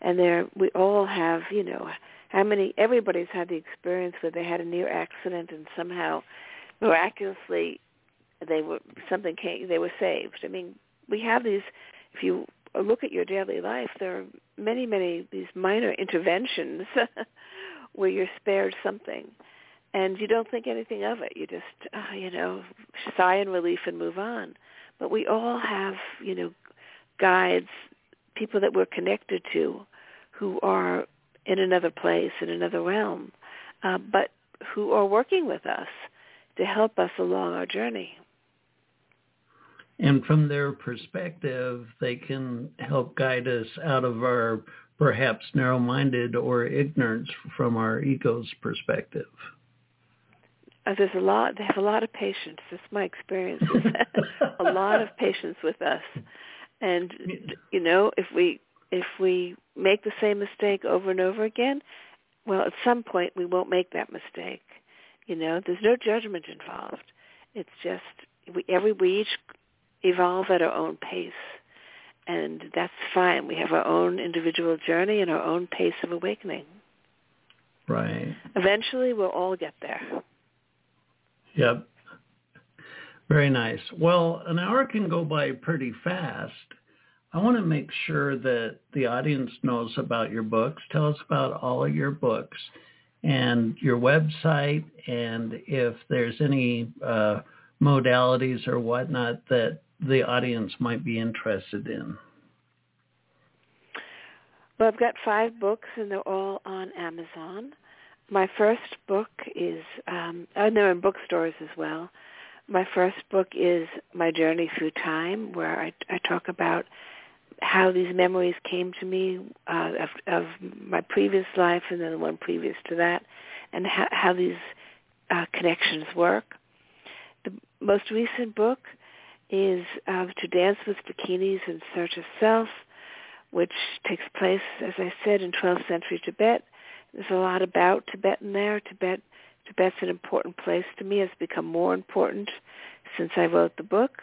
And there, we all have, you know, how many everybody's had the experience where they had a near accident and somehow miraculously they were something came they were saved. I mean we have these if you look at your daily life there are many many these minor interventions where you're spared something. And you don't think anything of it. You just uh, you know sigh in relief and move on. But we all have you know guides people that we're connected to who are in another place, in another realm, uh, but who are working with us to help us along our journey. And from their perspective, they can help guide us out of our perhaps narrow-minded or ignorance from our ego's perspective. Uh, there's a lot. They have a lot of patience. That's my experience. a lot of patience with us, and you know, if we if we make the same mistake over and over again, well, at some point we won't make that mistake. You know, there's no judgment involved. It's just we every we each evolve at our own pace, and that's fine. We have our own individual journey and our own pace of awakening. Right. Eventually, we'll all get there. Yep. Very nice. Well, an hour can go by pretty fast. I want to make sure that the audience knows about your books. Tell us about all of your books and your website and if there's any uh, modalities or whatnot that the audience might be interested in. Well, I've got five books and they're all on Amazon. My first book is, um, and they're in bookstores as well. My first book is My Journey Through Time, where I, I talk about how these memories came to me uh, of, of my previous life and then the one previous to that, and how, how these uh, connections work. The most recent book is uh, To Dance with Dakinis in Search of Self, which takes place, as I said, in 12th century Tibet. There's a lot about Tibet in there. Tibet, Tibet's an important place to me. It's become more important since I wrote the book.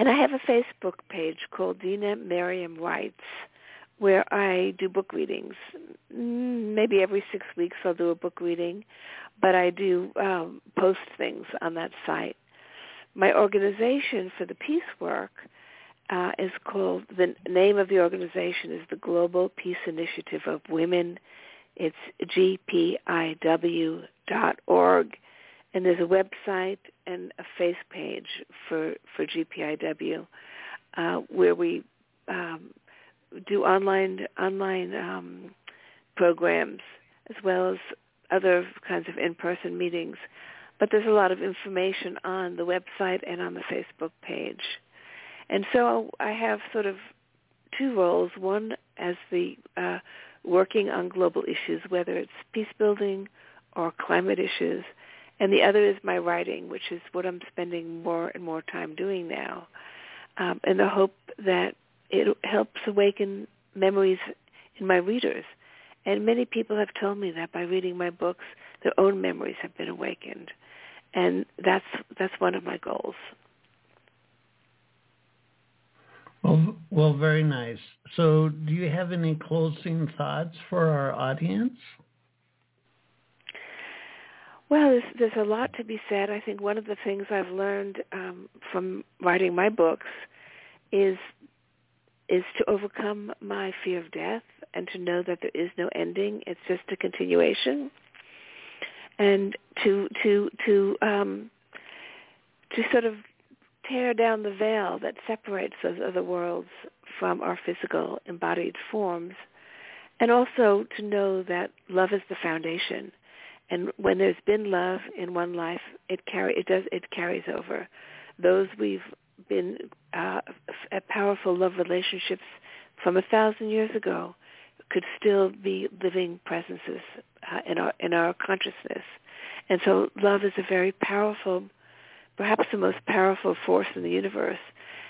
And I have a Facebook page called Dena Merriam Writes, where I do book readings. Mm, maybe every six weeks I'll do a book reading, but I do um, post things on that site. My organization for the peace work uh, is called, the name of the organization is the Global Peace Initiative of Women. It's gpiw.org. And there's a website and a face page for, for GPIW uh, where we um, do online online um, programs as well as other kinds of in-person meetings. But there's a lot of information on the website and on the Facebook page. And so I have sort of two roles, one as the uh, working on global issues, whether it's peace building or climate issues, and the other is my writing, which is what I'm spending more and more time doing now, um, in the hope that it helps awaken memories in my readers. And many people have told me that by reading my books, their own memories have been awakened, and that's that's one of my goals. Well, well, very nice. So, do you have any closing thoughts for our audience? Well, there's, there's a lot to be said. I think one of the things I've learned um, from writing my books is is to overcome my fear of death and to know that there is no ending. It's just a continuation, and to to to um, to sort of tear down the veil that separates those other worlds from our physical embodied forms, and also to know that love is the foundation. And when there's been love in one life, it carry it does it carries over. Those we've been uh, at powerful love relationships from a thousand years ago could still be living presences uh, in our in our consciousness. And so love is a very powerful perhaps the most powerful force in the universe.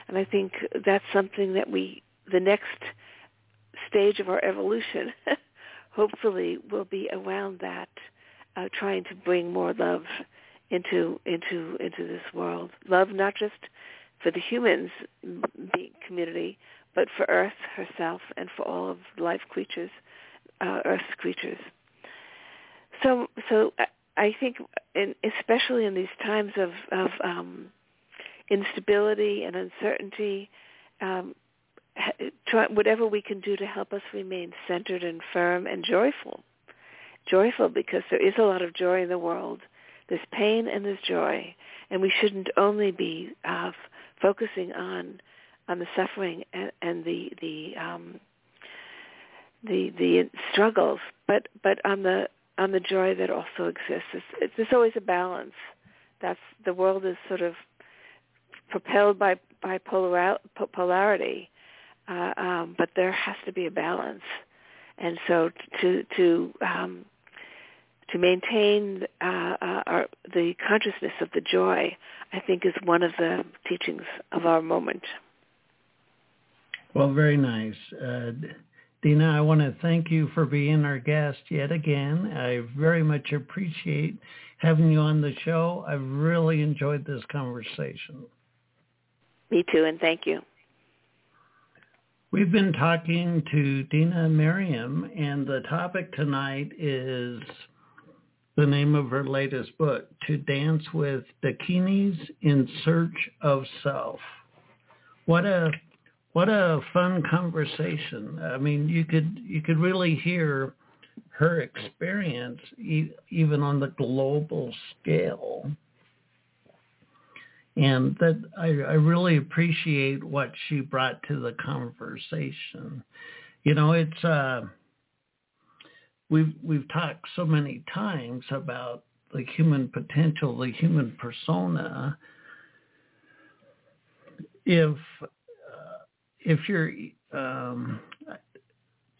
And I think that's something that we, the next stage of our evolution, hopefully will be around that, uh, trying to bring more love into into into this world. Love not just for the humans the community, but for Earth herself and for all of life creatures, uh, Earth's creatures. So so uh, I think, in, especially in these times of, of um, instability and uncertainty, um, try, whatever we can do to help us remain centered and firm and joyful. Joyful because there is a lot of joy in the world. There's pain and there's joy, and we shouldn't only be uh, focusing on on the suffering and, and the the um, the the struggles, but but on the on the joy that also exists. It's, it's, there's always a balance. That's the world is sort of propelled by by polar, polarity, uh, um, but there has to be a balance. And so to to um, to maintain uh, uh, our, the consciousness of the joy, I think, is one of the teachings of our moment. Well, very nice. Uh, Dena, I want to thank you for being our guest yet again. I very much appreciate having you on the show. I've really enjoyed this conversation. Me too, and thank you. We've been talking to Dena Merriam, and the topic tonight is the name of her latest book, To Dance with Dakinis in Search of Self. What a what a fun conversation. I mean, you could you could really hear her experience even on the global scale. And that I, I really appreciate what she brought to the conversation. You know, it's uh, we've we've talked so many times about the human potential, the human persona. If uh, if you're um,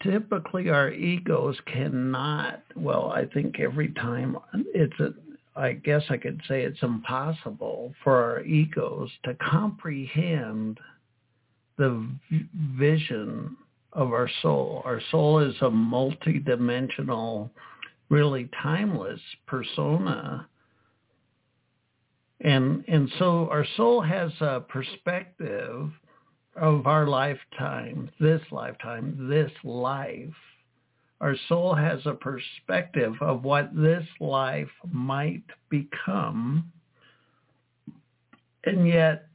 typically our egos cannot. Well, I think every time it's a. I guess I could say it's impossible for our egos to comprehend the vision of our soul. Our soul is a multidimensional, really timeless persona. And and so our soul has a perspective of our lifetime, this lifetime, this life. Our soul has a perspective of what this life might become. And yet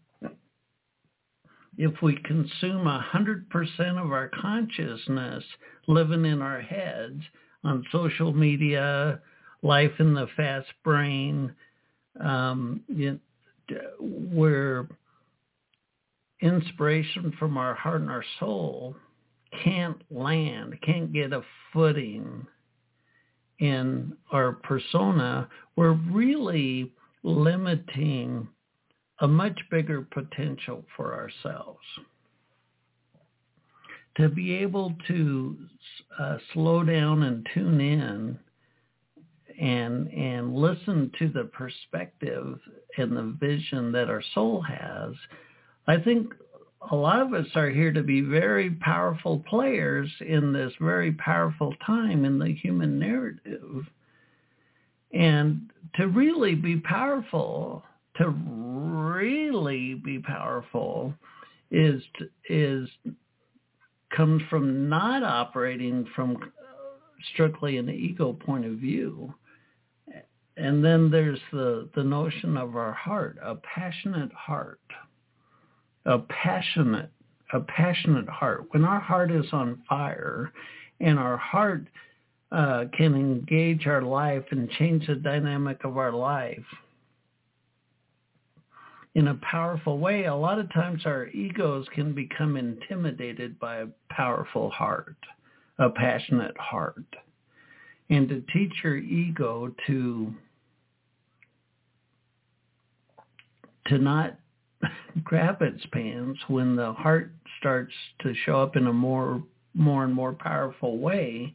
if we consume 100% of our consciousness living in our heads on social media, life in the fast brain, um, where inspiration from our heart and our soul can't land, can't get a footing in our persona, we're really limiting a much bigger potential for ourselves. To be able to uh, slow down and tune in and and listen to the perspective and the vision that our soul has, I think a lot of us are here to be very powerful players in this very powerful time in the human narrative. And to really be powerful, to really be powerful is is comes from not operating from strictly an ego point of view. And then there's the, the notion of our heart, a passionate heart, a passionate, a passionate heart. When our heart is on fire and our heart uh, can engage our life and change the dynamic of our life, in a powerful way, a lot of times our egos can become intimidated by a powerful heart, a passionate heart. And to teach your ego to to not grab its pants when the heart starts to show up in a more more and more powerful way,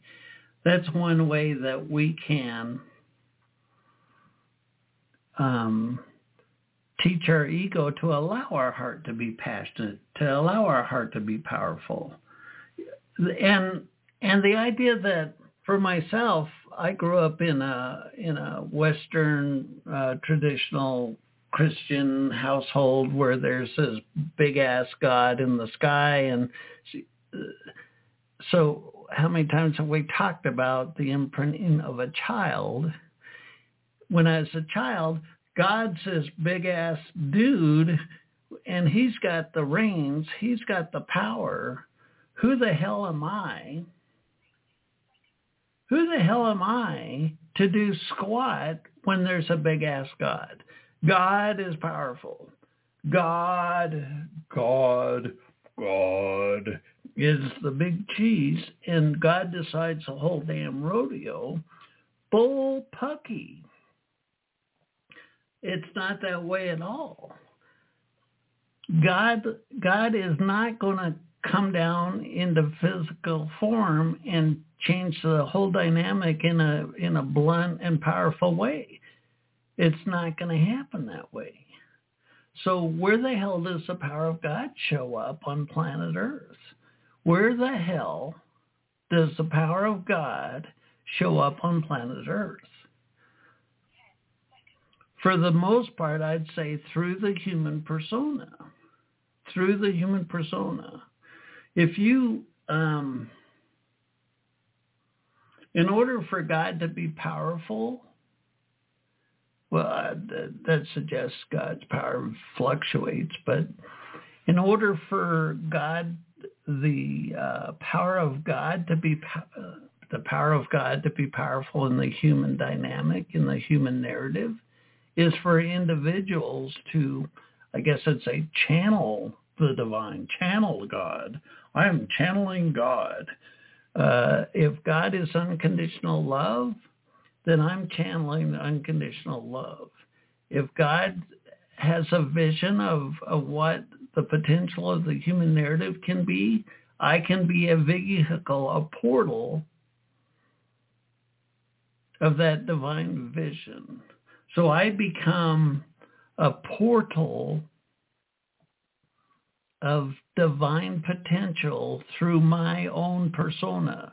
that's one way that we can um, teach our ego to allow our heart to be passionate, to allow our heart to be powerful. And and the idea that for myself, I grew up in a in a Western uh, traditional Christian household where there's this big ass God in the sky, and so how many times have we talked about the imprinting of a child? When I was a child, God's this big ass dude and he's got the reins, he's got the power. Who the hell am I? Who the hell am I to do squat when there's a big ass God? God is powerful. God, God, God is the big cheese and God decides the whole damn rodeo. Bull pucky. It's not that way at all. God God is not going to come down into physical form and change the whole dynamic in a in a blunt and powerful way. It's not going to happen that way. So where the hell does the power of God show up on planet Earth? Where the hell does the power of God show up on planet Earth? For the most part, I'd say through the human persona, through the human persona. If you, um, in order for God to be powerful, well, uh, that, that suggests God's power fluctuates, but in order for God, the uh, power of God to be uh, the power of God to be powerful in the human dynamic, in the human narrative, is for individuals to, I guess I'd say, channel the divine, channel God. I am channeling God. Uh, if God is unconditional love, then I'm channeling unconditional love. If God has a vision of, of what the potential of the human narrative can be, I can be a vehicle, a portal of that divine vision. So I become a portal of divine potential through my own persona,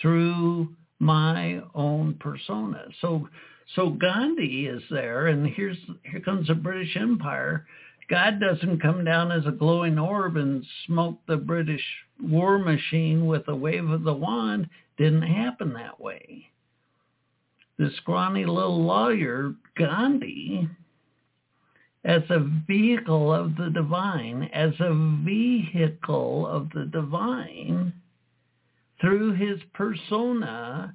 through my own persona. So so Gandhi is there and here's here comes the British Empire. God doesn't come down as a glowing orb and smoke the British war machine with a wave of the wand. Didn't happen that way the scrawny little lawyer, Gandhi, as a vehicle of the divine, as a vehicle of the divine, through his persona,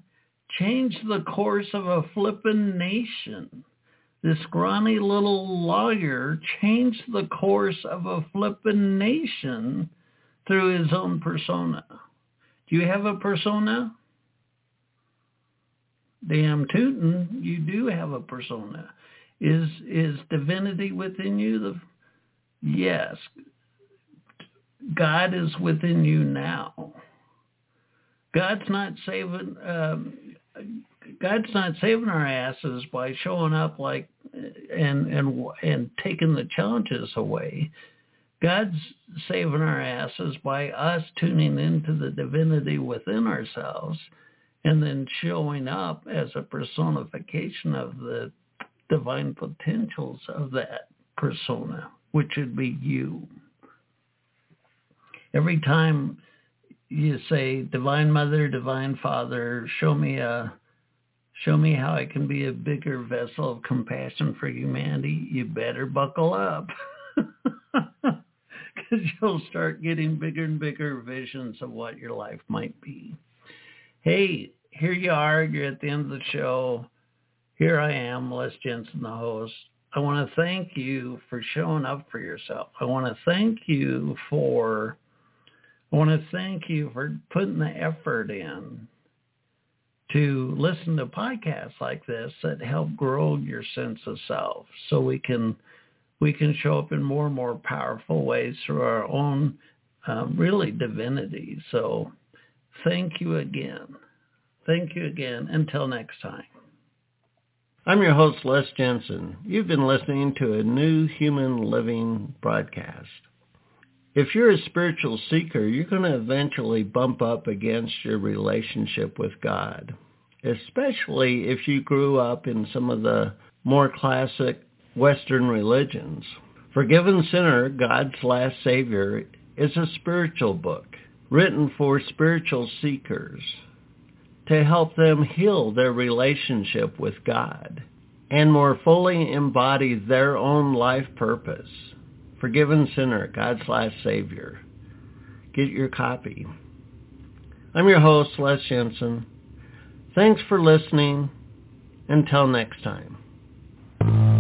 changed the course of a flippin' nation. This scrawny little lawyer changed the course of a flippin' nation through his own persona. Do you have a persona? Damn tootin', you do have a persona. Is is divinity within you? The yes, God is within you now. God's not saving. Um, God's not saving our asses by showing up like and and and taking the challenges away. God's saving our asses by us tuning into the divinity within ourselves and then showing up as a personification of the divine potentials of that persona, which would be you. Every time you say divine mother, divine father, show me a show me how I can be a bigger vessel of compassion for humanity, you better buckle up. Because you'll start getting bigger and bigger visions of what your life might be hey, here you are. You're at the end of the show. Here I am, Les Jensen, the host. I want to thank you for showing up for yourself. I want to thank you for I want to thank you for putting the effort in to listen to podcasts like this that help grow your sense of self so we can we can show up in more and more powerful ways through our own um, really divinity. So Thank you again. Thank you again. Until next time. I'm your host, Les Jensen. You've been listening to a new human living broadcast. If you're a spiritual seeker, you're going to eventually bump up against your relationship with God, especially if you grew up in some of the more classic Western religions. Forgiven Sinner, God's Last Savior, is a spiritual book written for spiritual seekers to help them heal their relationship with God and more fully embody their own life purpose. Forgiven Sinner, God's Last Savior. Get your copy. I'm your host, Les Jensen. Thanks for listening. Until next time.